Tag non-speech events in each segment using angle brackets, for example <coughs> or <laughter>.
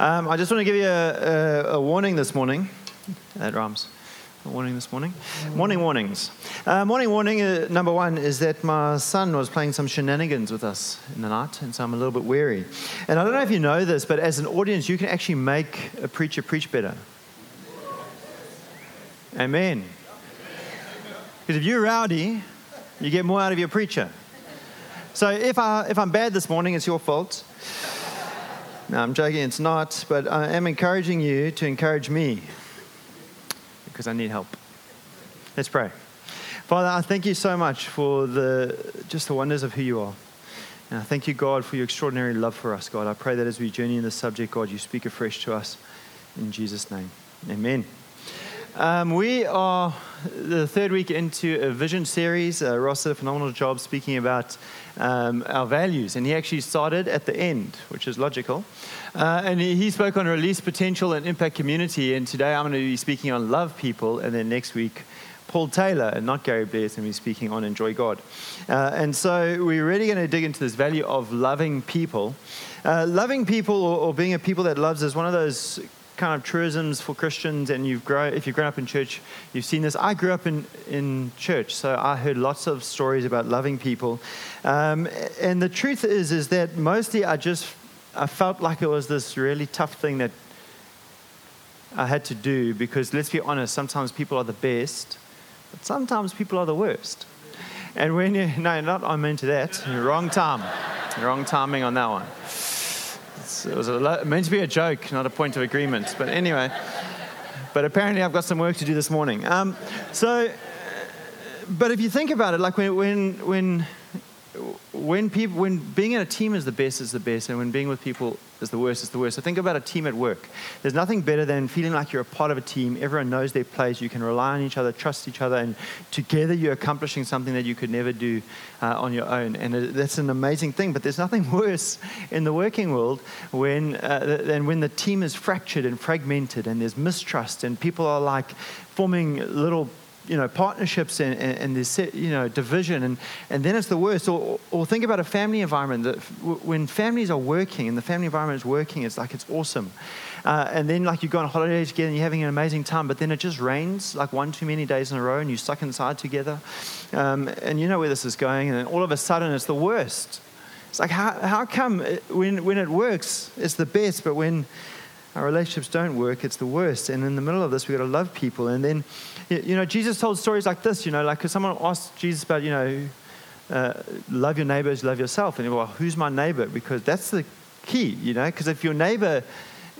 Um, I just want to give you a, a, a warning this morning. That rhymes. A warning this morning. Morning warnings. Uh, morning warning uh, number one is that my son was playing some shenanigans with us in the night, and so I'm a little bit weary. And I don't know if you know this, but as an audience, you can actually make a preacher preach better. Amen. Because if you're rowdy, you get more out of your preacher. So if, I, if I'm bad this morning, it's your fault. No, I'm joking, it's not, but I am encouraging you to encourage me because I need help. Let's pray. Father, I thank you so much for the, just the wonders of who you are. And I thank you, God, for your extraordinary love for us, God. I pray that as we journey in this subject, God, you speak afresh to us. In Jesus' name, amen. Um, we are the third week into a vision series. Uh, Ross did a phenomenal job speaking about um, our values, and he actually started at the end, which is logical. Uh, and he, he spoke on release potential and impact community. And today I'm going to be speaking on love people, and then next week Paul Taylor, and not Gary Blair, is going to be speaking on Enjoy God. Uh, and so we're really going to dig into this value of loving people. Uh, loving people or, or, being a people that loves is one of those kind of truisms for Christians, and you've grown, if you've grown up in church, you've seen this. I grew up in, in church, so I heard lots of stories about loving people. Um, and the truth is, is that mostly I just I felt like it was this really tough thing that I had to do because let's be honest, sometimes people are the best, but sometimes people are the worst. And when you, <laughs> no, not I'm into that. Wrong time. Wrong timing on that one. It was a, meant to be a joke, not a point of agreement. But anyway, but apparently I've got some work to do this morning. Um, so, but if you think about it, like when, when, when when people when being in a team is the best is the best and when being with people is the worst is the worst. So think about a team at work. There's nothing better than feeling like you're a part of a team. Everyone knows their place. You can rely on each other trust each other and together you're accomplishing something that you could never do uh, on your own. And that's an amazing thing but there's nothing <laughs> worse in the working world when uh, than when the team is fractured and fragmented and there's mistrust and people are like forming little you know, partnerships and, and, you know, division, and, and then it's the worst. Or, or think about a family environment that when families are working and the family environment is working, it's like it's awesome. Uh, and then like you go on holiday together and you're having an amazing time, but then it just rains like one too many days in a row and you're stuck inside together. Um, and you know where this is going, and then all of a sudden it's the worst. It's like, how, how come it, when, when it works, it's the best, but when our relationships don't work, it's the worst. And in the middle of this, we've got to love people. And then, you know, Jesus told stories like this, you know, like because someone asked Jesus about, you know, uh, love your neighbors, love yourself. And he well, who's my neighbor? Because that's the key, you know, because if your neighbor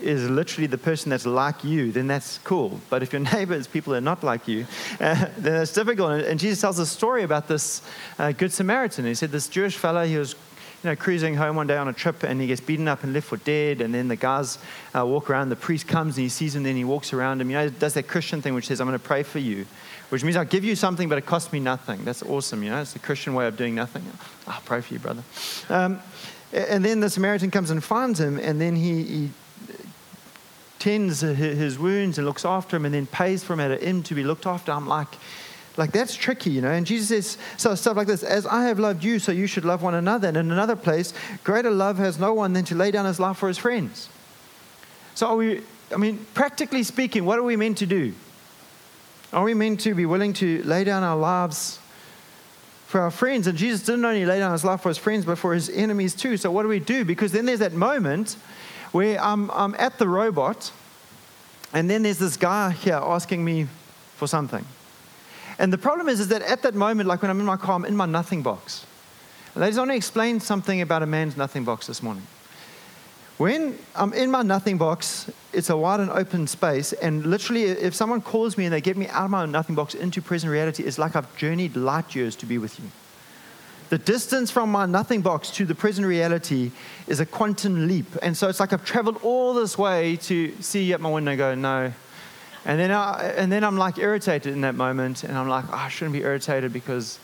is literally the person that's like you, then that's cool. But if your <laughs> neighbor is people that are not like you, <laughs> uh, then that's difficult. And, Jesus tells a story about this uh, Good Samaritan. He said this Jewish fellow, he was you know, cruising home one day on a trip and he gets beaten up and left for dead. And then the guys uh, walk around. The priest comes and he sees him. Then he walks around him. You know, does that Christian thing which says, "I'm going to pray for you," which means I'll give you something, but it costs me nothing. That's awesome. You know, it's the Christian way of doing nothing. I'll pray for you, brother. Um, and then the Samaritan comes and finds him, and then he, he tends his wounds and looks after him, and then pays for him at an inn to be looked after. I'm like like that's tricky, you know. And Jesus says so, stuff like this As I have loved you, so you should love one another. And in another place, greater love has no one than to lay down his life for his friends. So, are we, I mean, practically speaking, what are we meant to do? Are we meant to be willing to lay down our lives for our friends? And Jesus didn't only lay down his life for his friends, but for his enemies too. So, what do we do? Because then there's that moment where I'm, I'm at the robot, and then there's this guy here asking me for something. And the problem is, is that at that moment, like when I'm in my car, I'm in my nothing box. Ladies, I want to explain something about a man's nothing box this morning. When I'm in my nothing box, it's a wide and open space, and literally, if someone calls me and they get me out of my nothing box into present reality, it's like I've journeyed light years to be with you. The distance from my nothing box to the present reality is a quantum leap. And so it's like I've traveled all this way to see you at my window and go, no, and then, I, and then I'm like irritated in that moment, and I'm like, oh, I shouldn't be irritated because,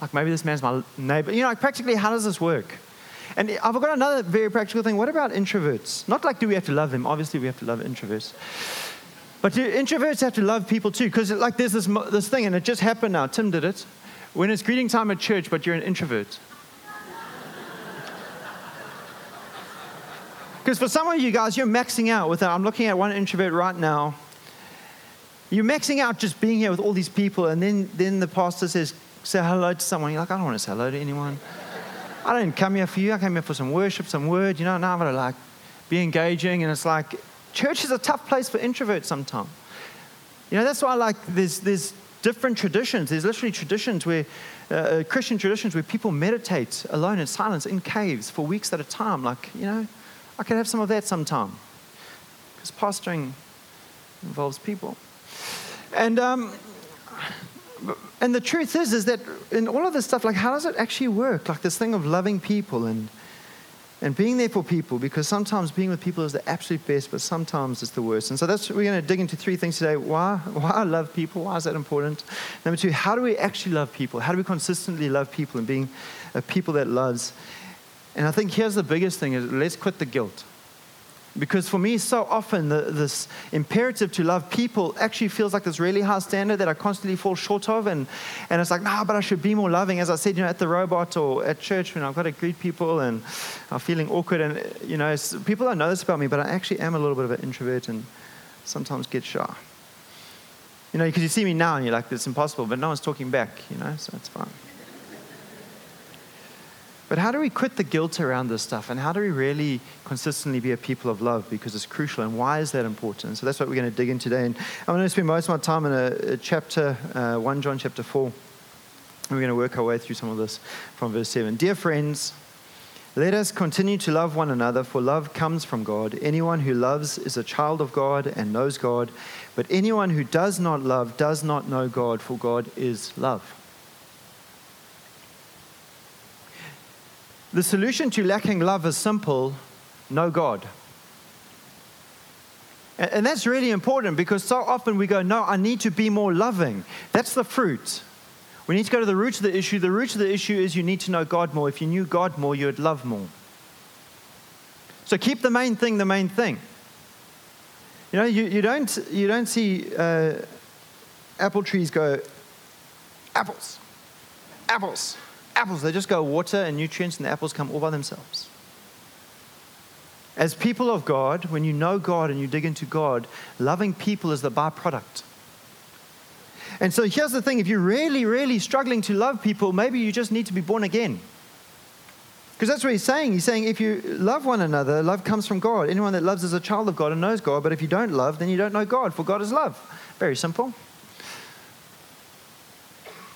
like, maybe this man's my neighbor. You know, like, practically, how does this work? And I've got another very practical thing. What about introverts? Not like, do we have to love them? Obviously, we have to love introverts. But do introverts have to love people too? Because, like, there's this, this thing, and it just happened now. Tim did it. When it's greeting time at church, but you're an introvert. Because for some of you guys, you're maxing out with it. I'm looking at one introvert right now. You're maxing out just being here with all these people, and then, then the pastor says, say hello to someone. You're like, I don't want to say hello to anyone. I didn't come here for you. I came here for some worship, some word. You know, now I've got to like be engaging. And it's like, church is a tough place for introverts sometimes. You know, that's why like there's, there's different traditions. There's literally traditions where, uh, uh, Christian traditions where people meditate alone in silence in caves for weeks at a time. Like, you know, I could have some of that sometime. Because pastoring involves people. And, um, and the truth is, is that in all of this stuff, like, how does it actually work? Like this thing of loving people and and being there for people because sometimes being with people is the absolute best, but sometimes it's the worst. And so that's we're going to dig into three things today. Why? Why I love people? Why is that important? Number two, how do we actually love people? How do we consistently love people and being a people that loves? And I think here's the biggest thing: is let's quit the guilt. Because for me, so often the, this imperative to love people actually feels like this really high standard that I constantly fall short of. And, and it's like, nah, but I should be more loving. As I said, you know, at the robot or at church when I've got to greet people and I'm feeling awkward. And, you know, people don't know this about me, but I actually am a little bit of an introvert and sometimes get shy. You know, because you see me now and you're like, it's impossible, but no one's talking back, you know, so it's fine. But how do we quit the guilt around this stuff? And how do we really consistently be a people of love? Because it's crucial. And why is that important? So that's what we're going to dig in today. And I'm going to spend most of my time in a, a chapter, uh, 1 John chapter 4. And we're going to work our way through some of this from verse 7. Dear friends, let us continue to love one another, for love comes from God. Anyone who loves is a child of God and knows God. But anyone who does not love does not know God, for God is love. The solution to lacking love is simple know God. And that's really important because so often we go, No, I need to be more loving. That's the fruit. We need to go to the root of the issue. The root of the issue is you need to know God more. If you knew God more, you would love more. So keep the main thing the main thing. You know, you, you, don't, you don't see uh, apple trees go, apples, apples apples, they just go water and nutrients, and the apples come all by themselves. As people of God, when you know God and you dig into God, loving people is the byproduct. And so here's the thing if you're really, really struggling to love people, maybe you just need to be born again. Because that's what he's saying. He's saying if you love one another, love comes from God. Anyone that loves is a child of God and knows God. But if you don't love, then you don't know God, for God is love. Very simple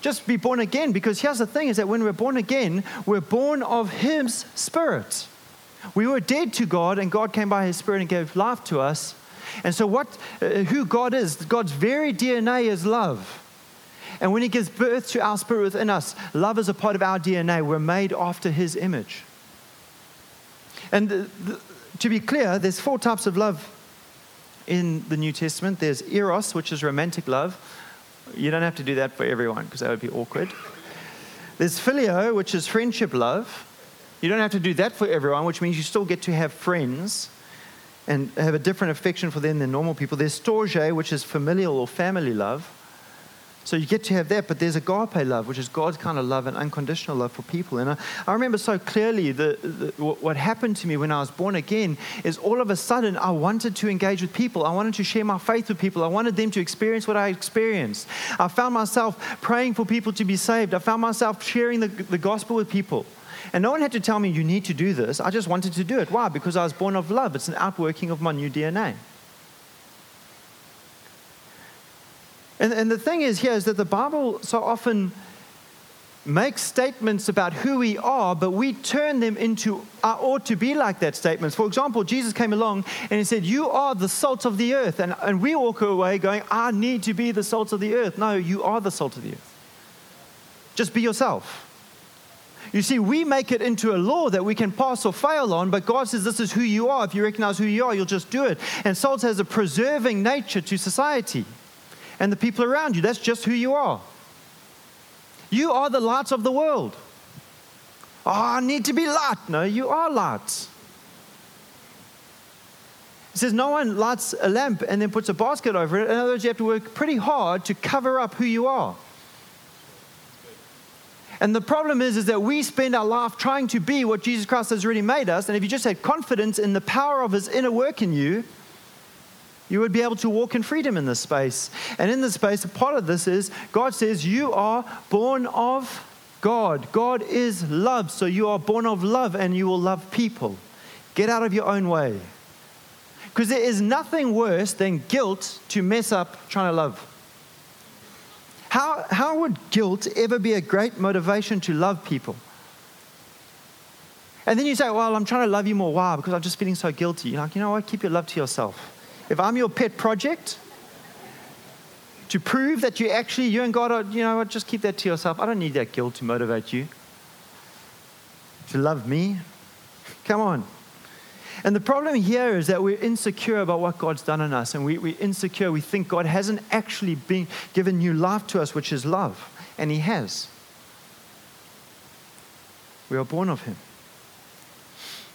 just be born again. Because here's the thing is that when we're born again, we're born of His Spirit. We were dead to God, and God came by His Spirit and gave life to us. And so, what, uh, who God is, God's very DNA is love. And when He gives birth to our spirit within us, love is a part of our DNA. We're made after His image. And the, the, to be clear, there's four types of love in the New Testament. There's eros, which is romantic love. You don't have to do that for everyone because that would be awkward. There's phileo, which is friendship love. You don't have to do that for everyone, which means you still get to have friends and have a different affection for them than normal people. There's storge, which is familial or family love. So you get to have that, but there's agape love, which is God's kind of love and unconditional love for people. And I, I remember so clearly the, the, what happened to me when I was born again is all of a sudden I wanted to engage with people. I wanted to share my faith with people. I wanted them to experience what I experienced. I found myself praying for people to be saved. I found myself sharing the, the gospel with people. And no one had to tell me, you need to do this. I just wanted to do it. Why? Because I was born of love. It's an outworking of my new DNA. And, and the thing is here is that the Bible so often makes statements about who we are, but we turn them into, I ought to be like that statements. For example, Jesus came along and he said, You are the salt of the earth. And, and we walk away going, I need to be the salt of the earth. No, you are the salt of the earth. Just be yourself. You see, we make it into a law that we can pass or fail on, but God says this is who you are. If you recognize who you are, you'll just do it. And salt has a preserving nature to society and the people around you. That's just who you are. You are the lights of the world. Oh, I need to be light. No, you are lights. It says no one lights a lamp and then puts a basket over it. In other words, you have to work pretty hard to cover up who you are. And the problem is, is that we spend our life trying to be what Jesus Christ has already made us. And if you just had confidence in the power of his inner work in you, you would be able to walk in freedom in this space. And in this space, a part of this is God says, You are born of God. God is love. So you are born of love and you will love people. Get out of your own way. Because there is nothing worse than guilt to mess up trying to love. How, how would guilt ever be a great motivation to love people? And then you say, Well, I'm trying to love you more. Why? Because I'm just feeling so guilty. You're like, you know what? Keep your love to yourself. If I'm your pet project, to prove that you actually, you and God are, you know just keep that to yourself. I don't need that guilt to motivate you. To love me? Come on. And the problem here is that we're insecure about what God's done in us, and we, we're insecure. We think God hasn't actually been given new life to us, which is love, and He has. We are born of Him.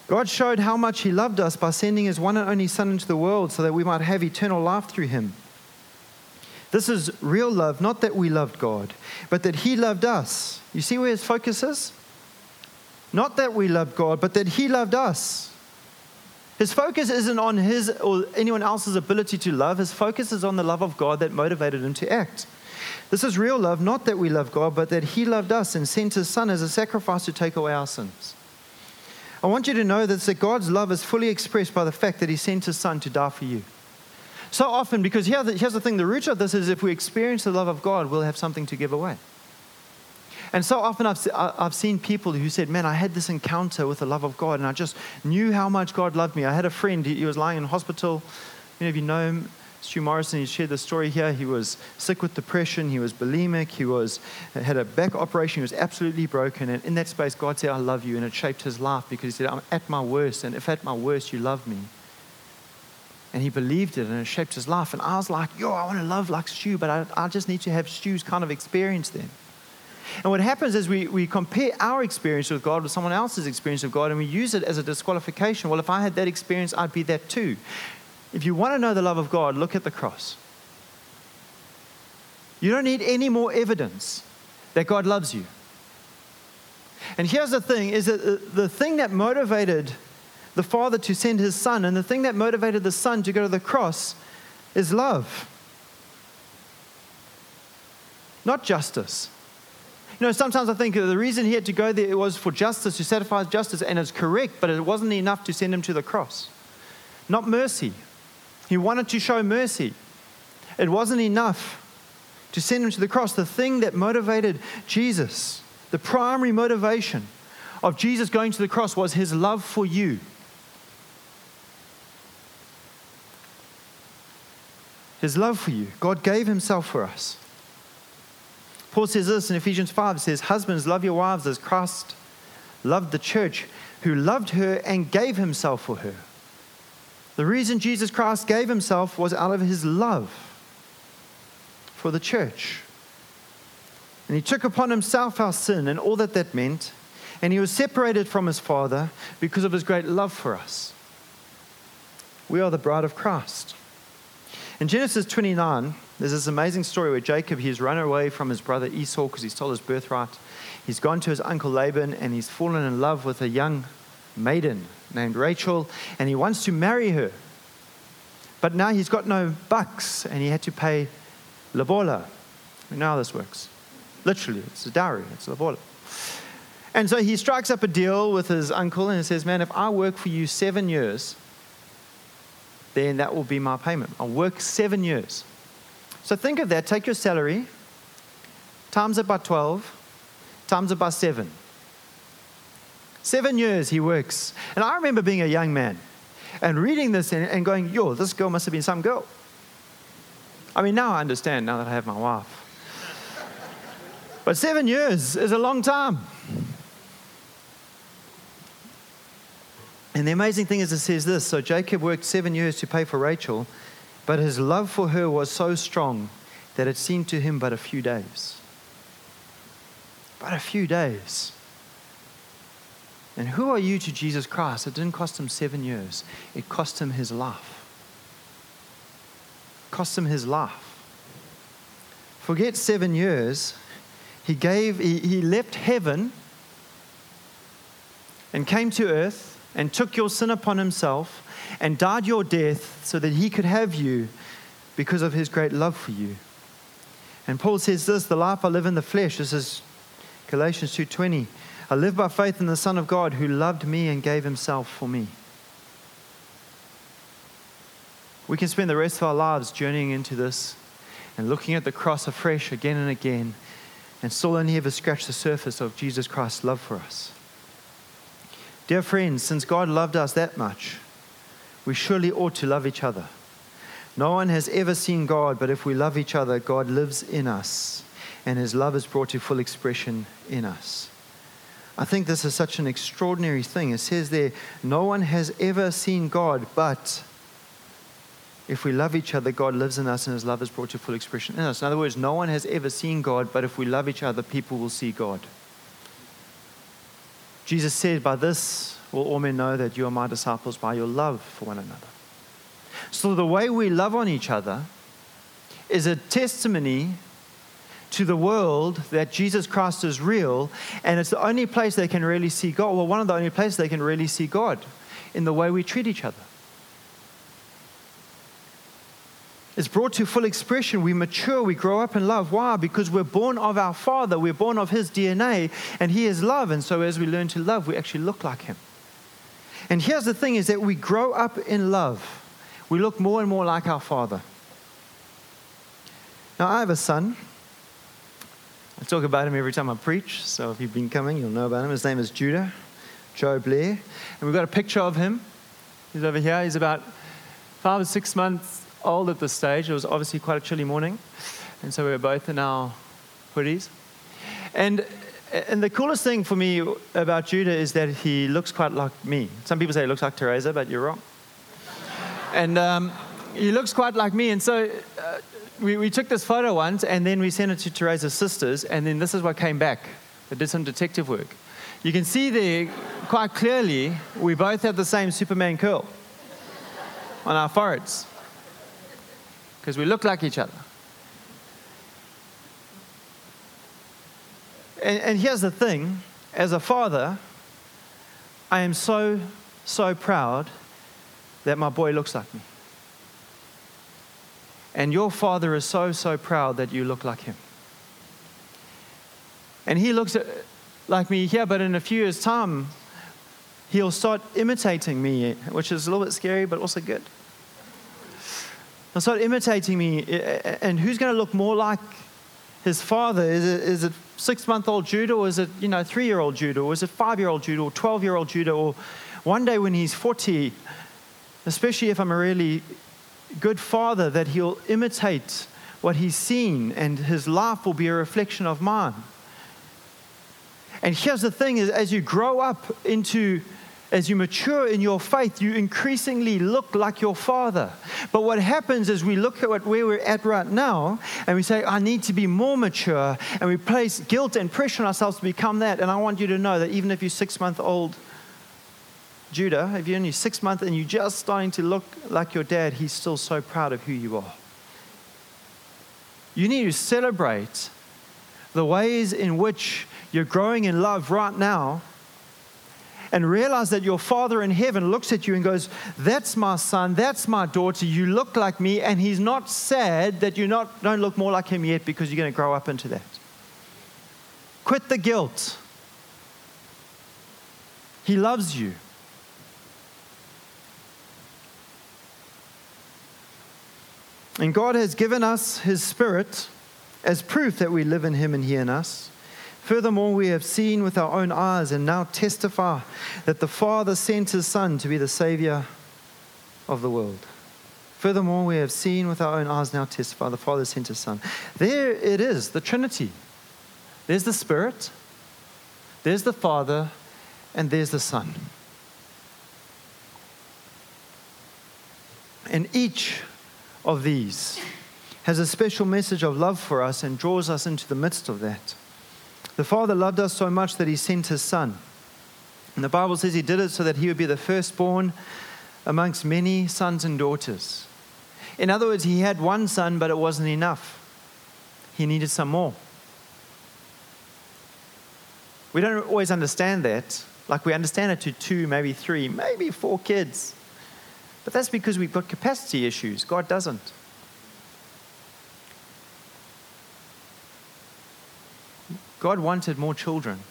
God showed how much He loved us by sending His one and only Son into the world so that we might have eternal life through Him. This is real love, not that we loved God, but that He loved us. You see where His focus is? Not that we loved God, but that He loved us. His focus isn't on his or anyone else's ability to love. His focus is on the love of God that motivated him to act. This is real love, not that we love God, but that He loved us and sent His Son as a sacrifice to take away our sins. I want you to know that, that God's love is fully expressed by the fact that He sent His Son to die for you. So often, because here's the thing the root of this is if we experience the love of God, we'll have something to give away. And so often I've, I've seen people who said, Man, I had this encounter with the love of God, and I just knew how much God loved me. I had a friend, he, was lying in hospital. Many of you know him, Stu Morrison. He shared the story here. He was sick with depression, he was bulimic, he was, had a back operation, he was absolutely broken. And in that space, God said, I love you. And it shaped his life because he said, I'm at my worst, and if at my worst you love me. And he believed it and it shaped his life. And I was like, yo, I want to love like Stu, but I, I just need to have Stu's kind of experience then. And what happens is we, we compare our experience with God with someone else's experience of God and we use it as a disqualification. Well, if I had that experience, I'd be that too. If you want to know the love of God, look at the cross. You don't need any more evidence that God loves you. And here's the thing is that the thing that motivated the Father to send his Son and the thing that motivated the Son to go to the cross is love, not justice. You know, sometimes I think the reason he had to go there was for justice, to satisfy justice, and it's correct, but it wasn't enough to send him to the cross. Not mercy. He wanted to show mercy. It wasn't enough to send him to the cross. The thing that motivated Jesus, the primary motivation of Jesus going to the cross was his love for you. His love for you. God gave himself for us. Paul says this in Ephesians 5 it says, Husbands, love your wives as Christ loved the church, who loved her and gave himself for her. The reason Jesus Christ gave himself was out of his love for the church. And he took upon himself our sin and all that that meant, and he was separated from his Father because of his great love for us. We are the bride of Christ. In Genesis 29, there's this amazing story where Jacob, he's run away from his brother Esau because he stole his birthright. He's gone to his uncle Laban and he's fallen in love with a young maiden named Rachel and he wants to marry her. But now he's got no bucks and he had to pay lobola. We know how this works. Literally, it's a dowry, it's lobola. And so he strikes up a deal with his uncle and he says, Man, if I work for you seven years, then that will be my payment. I'll work seven years. So think of that. Take your salary, times it by 12, times it by 7. Seven years he works. And I remember being a young man and reading this and, and going, yo, this girl must have been some girl. I mean, now I understand, now that I have my wife. But seven years is a long time. And the amazing thing is, it says this so Jacob worked seven years to pay for Rachel, but his love for her was so strong that it seemed to him but a few days. But a few days. And who are you to Jesus Christ? It didn't cost him seven years, it cost him his life. It cost him his life. Forget seven years. He gave, he, he left heaven and came to earth and took your sin upon himself and died your death so that he could have you because of his great love for you. And Paul says this, the life I live in the flesh, this is Galatians 2:20. I live by faith in the Son of God who loved me and gave himself for me. We can spend the rest of our lives journeying into this and looking at the cross afresh again and again and still only ever scratch the surface of Jesus Christ's love for us. Dear friends, since God loved us that much, we surely ought to love each other. No one has ever seen God, but if we love each other, God lives in us, and his love is brought to full expression in us. I think this is such an extraordinary thing. It says there, no one has ever seen God, but if we love each other, God lives in us and his love is brought to full expression in us. In other words, no one has ever seen God, but if we love each other, people will see God. Jesus said, By this will all men know that you are my disciples by your love for one another. So the way we love on each other is a testimony to the world that Jesus Christ is real, and it's the only place they can really see God. Well, one of the only places they can really see God in the way we treat each other. It's brought to full expression. We mature, we grow up in love. Why? Because we're born of our Father, we're born of His DNA, and He is love. And so as we learn to love, we actually look like Him. And here's the thing is that we grow up in love we look more and more like our Father. Now, I have a son. I talk about him every time I preach, so if you've been coming, you'll know about him. His name is Judah, Joe Blair. And we've got a picture of him. He's over here. He's about five or six months old at this stage. It was obviously quite a chilly morning, and so we were both in our hoodies. And and the coolest thing for me about Judah is that he looks quite like me. Some people say he looks like Teresa, but you're wrong and um, he looks quite like me. And so uh, we, we took this photo once, and then we sent it to Teresa's sisters, and then this is what came back. They did some detective work. You can see there quite clearly we both have the same Superman curl on our foreheads because we look like each other. And, and here's the thing as a father, I am so, so proud that my boy looks like me. And your father is so, so proud that you look like him. And he looks at, like me here, but in a few years' time, he'll start imitating me, which is a little bit scary, but also good. He'll start imitating me, and who's going to look more like his father? Is it, is it six month old Judah, or is it, you know, three year old Judah, or is it five year old Judah, or 12 year old Judah, or one day when he's 40, especially if I'm a really good father, that he'll imitate what he's seen and his life will be a reflection of mine. And here's the thing is as you grow up into as you mature in your faith, you increasingly look like your father. But what happens is we look at where we're at right now and we say, I need to be more mature. And we place guilt and pressure on ourselves to become that. And I want you to know that even if you're six months old, Judah, if you're only six months and you're just starting to look like your dad, he's still so proud of who you are. You need to celebrate the ways in which you're growing in love right now and realize that your Father in heaven looks at you and goes, That's my son, that's my daughter, you look like me, and he's not sad that you not, don't look more like him yet because you're going to grow up into that. Quit the guilt. He loves you. And God has given us His Spirit as proof that we live in Him and He in us. Furthermore, we have seen with our own eyes and now testify that the Father sent His Son to be the Savior of the world. Furthermore, we have seen with our own eyes now testify the Father sent His Son. There it is, the Trinity. There's the Spirit, there's the Father, and there's the Son. And each of these has a special message of love for us and draws us into the midst of that. The Father loved us so much that He sent His Son. And the Bible says He did it so that He would be the firstborn amongst many sons and daughters. In other words, He had one son, but it wasn't enough. He needed some more. We don't always understand that. Like we understand it to two, maybe three, maybe four kids. But that's because we've got capacity issues. God doesn't. God wanted more children.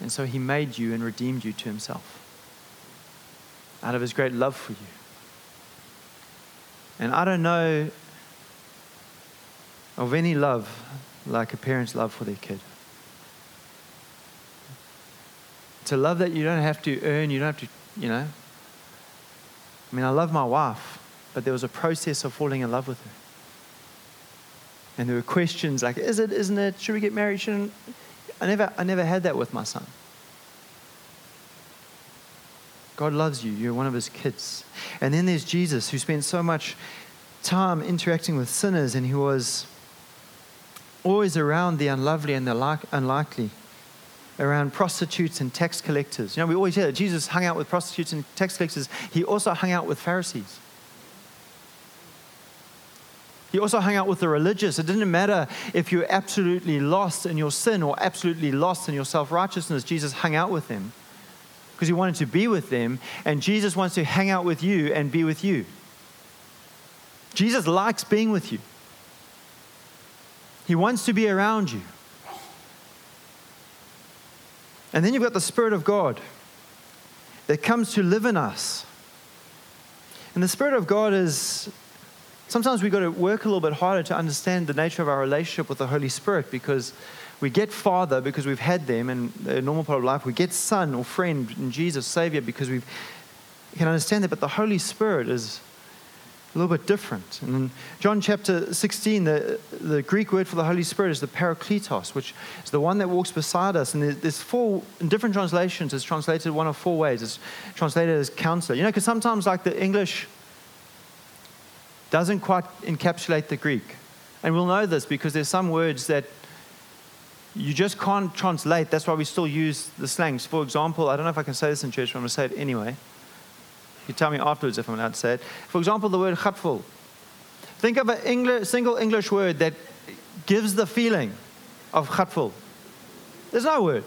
And so he made you and redeemed you to himself out of his great love for you. And I don't know of any love like a parent's love for their kid. It's a love that you don't have to earn, you don't have to, you know. I mean, I love my wife, but there was a process of falling in love with her. And there were questions like, is it, isn't it? Should we get married? Shouldn't I never I never had that with my son. God loves you. You're one of his kids. And then there's Jesus, who spent so much time interacting with sinners and he was always around the unlovely and the unlikely, around prostitutes and tax collectors. You know, we always hear that Jesus hung out with prostitutes and tax collectors. He also hung out with Pharisees. He also hung out with the religious. It didn't matter if you're absolutely lost in your sin or absolutely lost in your self righteousness, Jesus hung out with them because he wanted to be with them, and Jesus wants to hang out with you and be with you. Jesus likes being with you, he wants to be around you. And then you've got the Spirit of God that comes to live in us. And the Spirit of God is sometimes we've got to work a little bit harder to understand the nature of our relationship with the Holy Spirit because we get Father because we've had them in a normal part of life. We get Son or friend in Jesus, Savior, because we can understand that. But the Holy Spirit is a little bit different. And in John chapter 16, the, the Greek word for the Holy Spirit is the Parakletos, which is the one that walks beside us. And there's four, in different translations, it's translated one of four ways. It's translated as counselor. You know, because sometimes, like the English doesn't quite encapsulate the Greek. And we'll know this because there's some words that you just can't translate. That's why we still use the slangs. For example, I don't know if I can say this in church, but I'm going to say it anyway. You tell me afterwards if I'm allowed to say it. For example, the word gatvol. Think of a single English word that gives the feeling of gatvol. There's no word.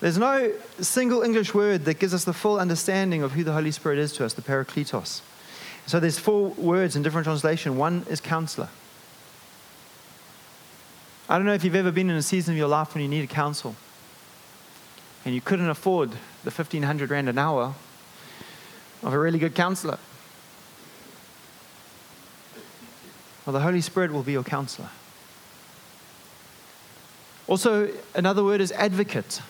There's no single English word that gives us the full understanding of who the Holy Spirit is to us, the Parakletos. So there's four words in different translation. One is counselor. I don't know if you've ever been in a season of your life when you needed counsel and you couldn't afford the 1500 Rand an hour of a really good counselor. Well, the Holy Spirit will be your counselor. Also, another word is advocate.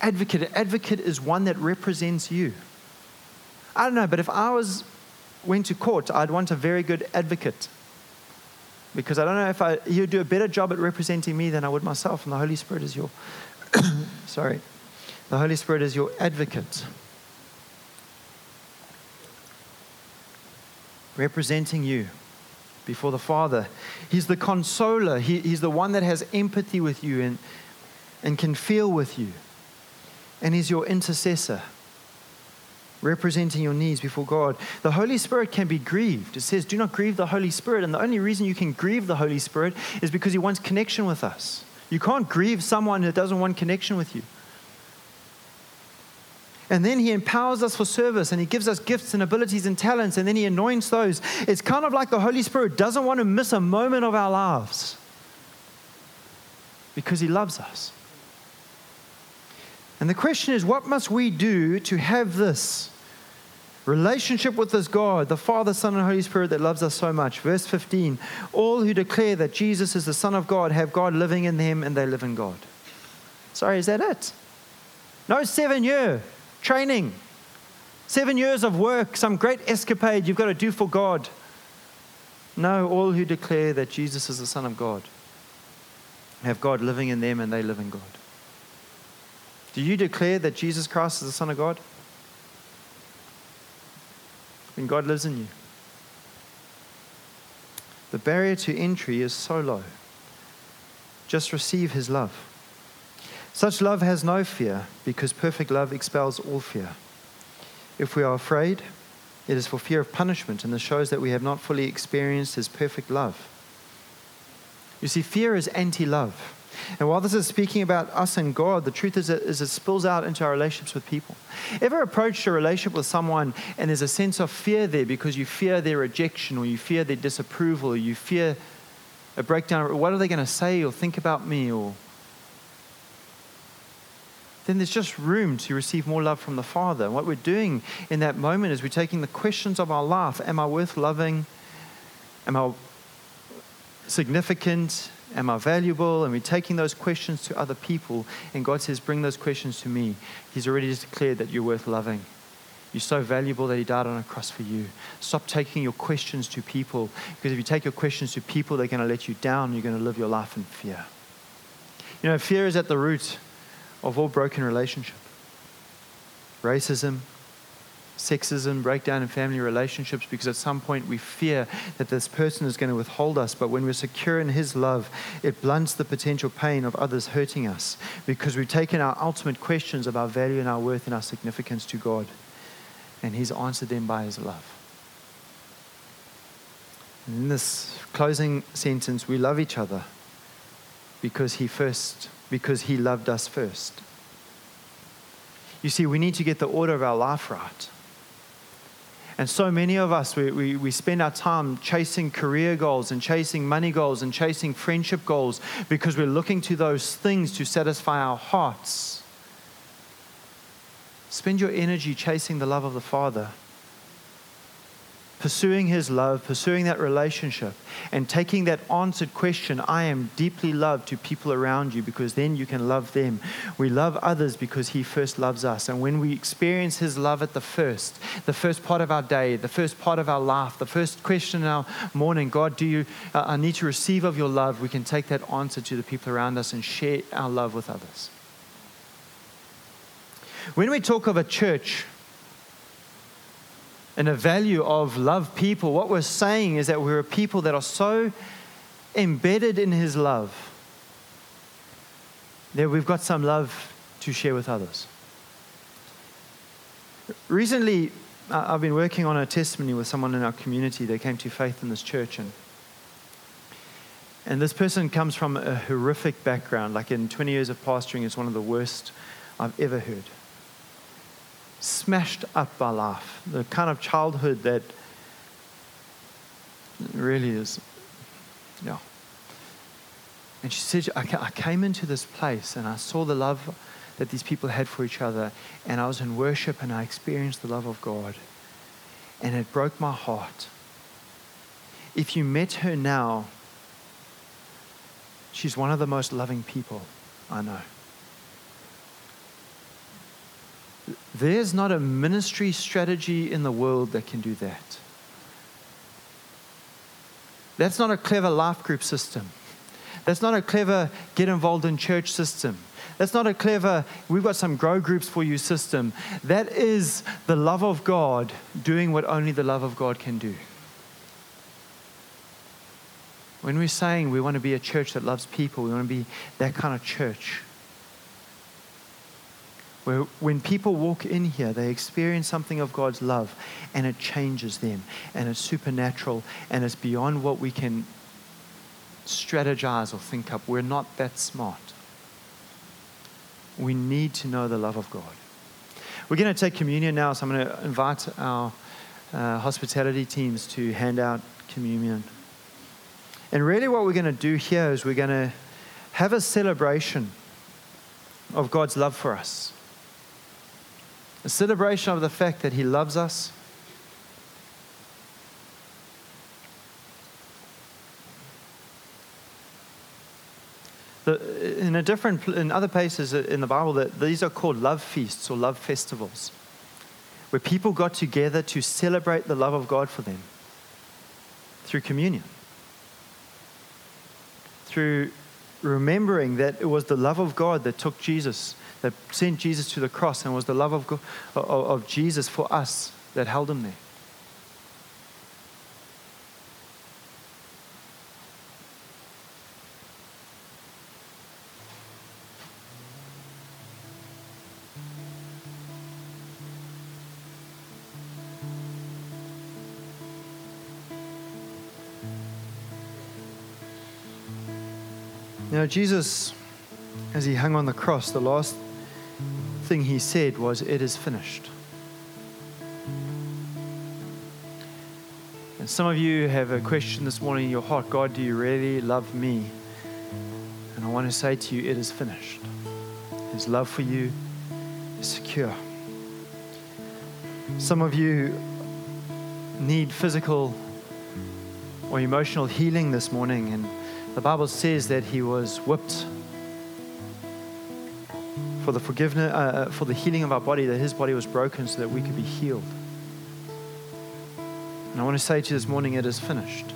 Advocate. Advocate is one that represents you. I don't know, but if I was went to court, I'd want a very good advocate because I don't know if I, you do a better job at representing me than I would myself. And the Holy Spirit is your, <coughs> sorry, the Holy Spirit is your advocate. Representing you before the Father. He's the consoler. He, he's the one that has empathy with you and, and can feel with you. And He's your intercessor representing your needs before God. The Holy Spirit can be grieved. It says, Do not grieve the Holy Spirit. And the only reason you can grieve the Holy Spirit is because He wants connection with us. You can't grieve someone that doesn't want connection with you. And then He empowers us for service and He gives us gifts and abilities and talents and then He anoints those. It's kind of like the Holy Spirit doesn't want to miss a moment of our lives because He loves us. And the question is, what must we do to have this? Relationship with this God, the Father, Son, and Holy Spirit that loves us so much. Verse 15 All who declare that Jesus is the Son of God have God living in them and they live in God. Sorry, is that it? No seven year training, seven years of work, some great escapade you've got to do for God. No, all who declare that Jesus is the Son of God have God living in them and they live in God. Do you declare that Jesus Christ is the Son of God? when God lives in you. The barrier to entry is so low. Just receive His love. Such love has no fear because perfect love expels all fear. If we are afraid, it is for fear of punishment, and this shows that we have not fully experienced His perfect love. You see, fear is anti love. And while this is speaking about us and God, the truth is, it, is it spills out into our relationships with people. Ever approached a relationship with someone and there's a sense of fear there because you fear their rejection or you fear their disapproval or you fear a breakdown? What are they going to say or think about me? Or then there's just room to receive more love from the Father. What we're doing in that moment is we're taking the questions of our life Am I worth loving? Am I significant? Am I valuable? And we're taking those questions to other people. And God says, Bring those questions to me. He's already declared that you're worth loving. You're so valuable that He died on a cross for you. Stop taking your questions to people because if you take your questions to people, they're going to let you down. You're going to live your life in fear. You know, fear is at the root of all broken relationship racism, sexism, breakdown in family relationships because at some point we fear that this person is going to withhold us. But when we're secure in His love, it blunts the potential pain of others hurting us because we've taken our ultimate questions of our value and our worth and our significance to God. And He's answered them by His love. And in this closing sentence, we love each other because He first, because He loved us first. You see, we need to get the order of our life right. And so many of us, we, we, we, spend our time chasing career goals and chasing money goals and chasing friendship goals because we're looking to those things to satisfy our hearts. Spend your energy chasing the love of the Father pursuing His love, pursuing that relationship, and taking that answered question, I am deeply loved to people around you, because then you can love them. We love others because He first loves us. And when we experience His love at the first, the first part of our day, the first part of our life, the first question in our morning, God, do you, uh, I need to receive of your love, we can take that answer to the people around us and share our love with others. When we talk of a church, and a value of love people, what we're saying is that we're a people that are so embedded in His love that we've got some love to share with others. Recently, I've been working on a testimony with someone in our community They came to faith in this church. And, and this person comes from a horrific background. Like in 20 years of pastoring, it's one of the worst I've ever heard smashed up by life, the kind of childhood that really is, yeah. And she said, I came into this place and I saw the love that these people had for each other, and I was in worship and I experienced the love of God, and it broke my heart. If you met her now, she's one of the most loving people I know. There's not a ministry strategy in the world that can do that. That's not a clever life group system. That's not a clever get involved in church system. That's not a clever, we've got some grow groups for you system. That is the love of God doing what only the love of God can do. When we're saying we want to be a church that loves people, we want to be that kind of church where when people walk in here, they experience something of God's love and it changes them and it's supernatural and it's beyond what we can strategize or think up. We're not that smart. We need to know the love of God. We're going to take communion now, so I'm going to invite our uh, hospitality teams to hand out communion. And really, what we're going to do here is we're going to have a celebration of God's love for us a celebration of the fact that He loves us. The, in a different in other places in the Bible that these are called love feasts or love festivals where people got together to celebrate the love of God for them through communion through remembering that it was the love of God that took Jesus that sent Jesus to the cross, and was the love of, God, of Jesus for us that held him there. Now, Jesus, as he hung on the cross, the last thing he said was, It is finished. And some of you have a question this morning in your heart God, do you really love me? And I want to say to you, It is finished. His love for you is secure. Some of you need physical or emotional healing this morning, and the Bible says that he was whipped for the forgiveness, uh, for the healing of our body, that his body was broken so that we could be healed. And I want to say to you this morning, it is finished.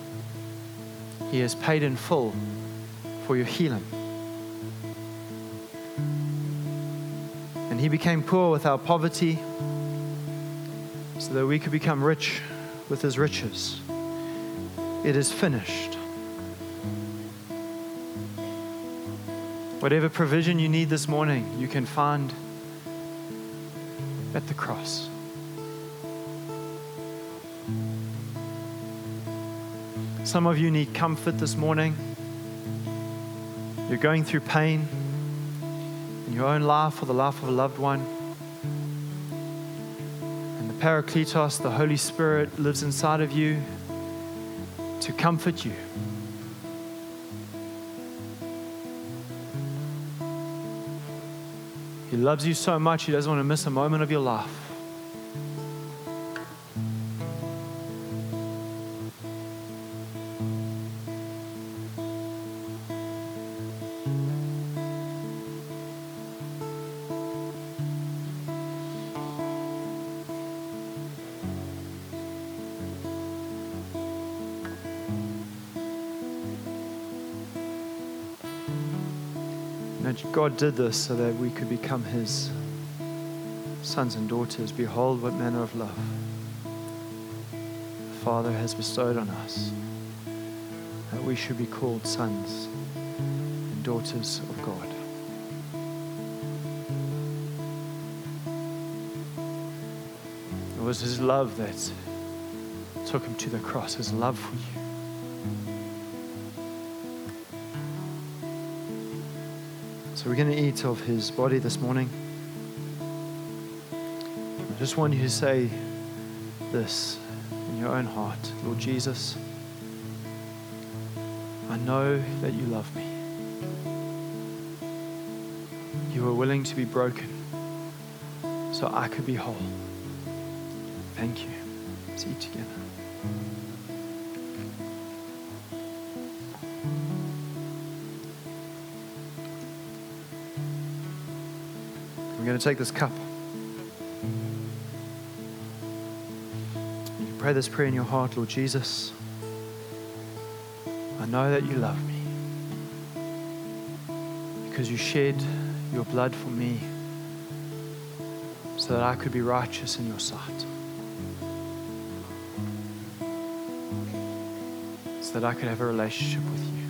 He has paid in full for your healing. And he became poor with our poverty so that we could become rich with his riches. It is finished. Whatever provision you need this morning, you can find at the cross. Some of you need comfort this morning. You're going through pain in your own life or the life of a loved one. And the Parakletos, the Holy Spirit, lives inside of you to comfort you. He loves you so much, He doesn't want to miss a moment of your life. God did this so that we could become His sons and daughters. Behold, what manner of love the Father has bestowed on us, that we should be called sons and daughters of God. It was His love that took Him to the cross, His love for you. So we're going to eat of his body this morning. I just want you to say this in your own heart Lord Jesus, I know that you love me. You were willing to be broken so I could be whole. Thank you. Let's eat together. Going to take this cup. You pray this prayer in your heart, Lord Jesus. I know that you love me because you shed your blood for me so that I could be righteous in your sight. So that I could have a relationship with you.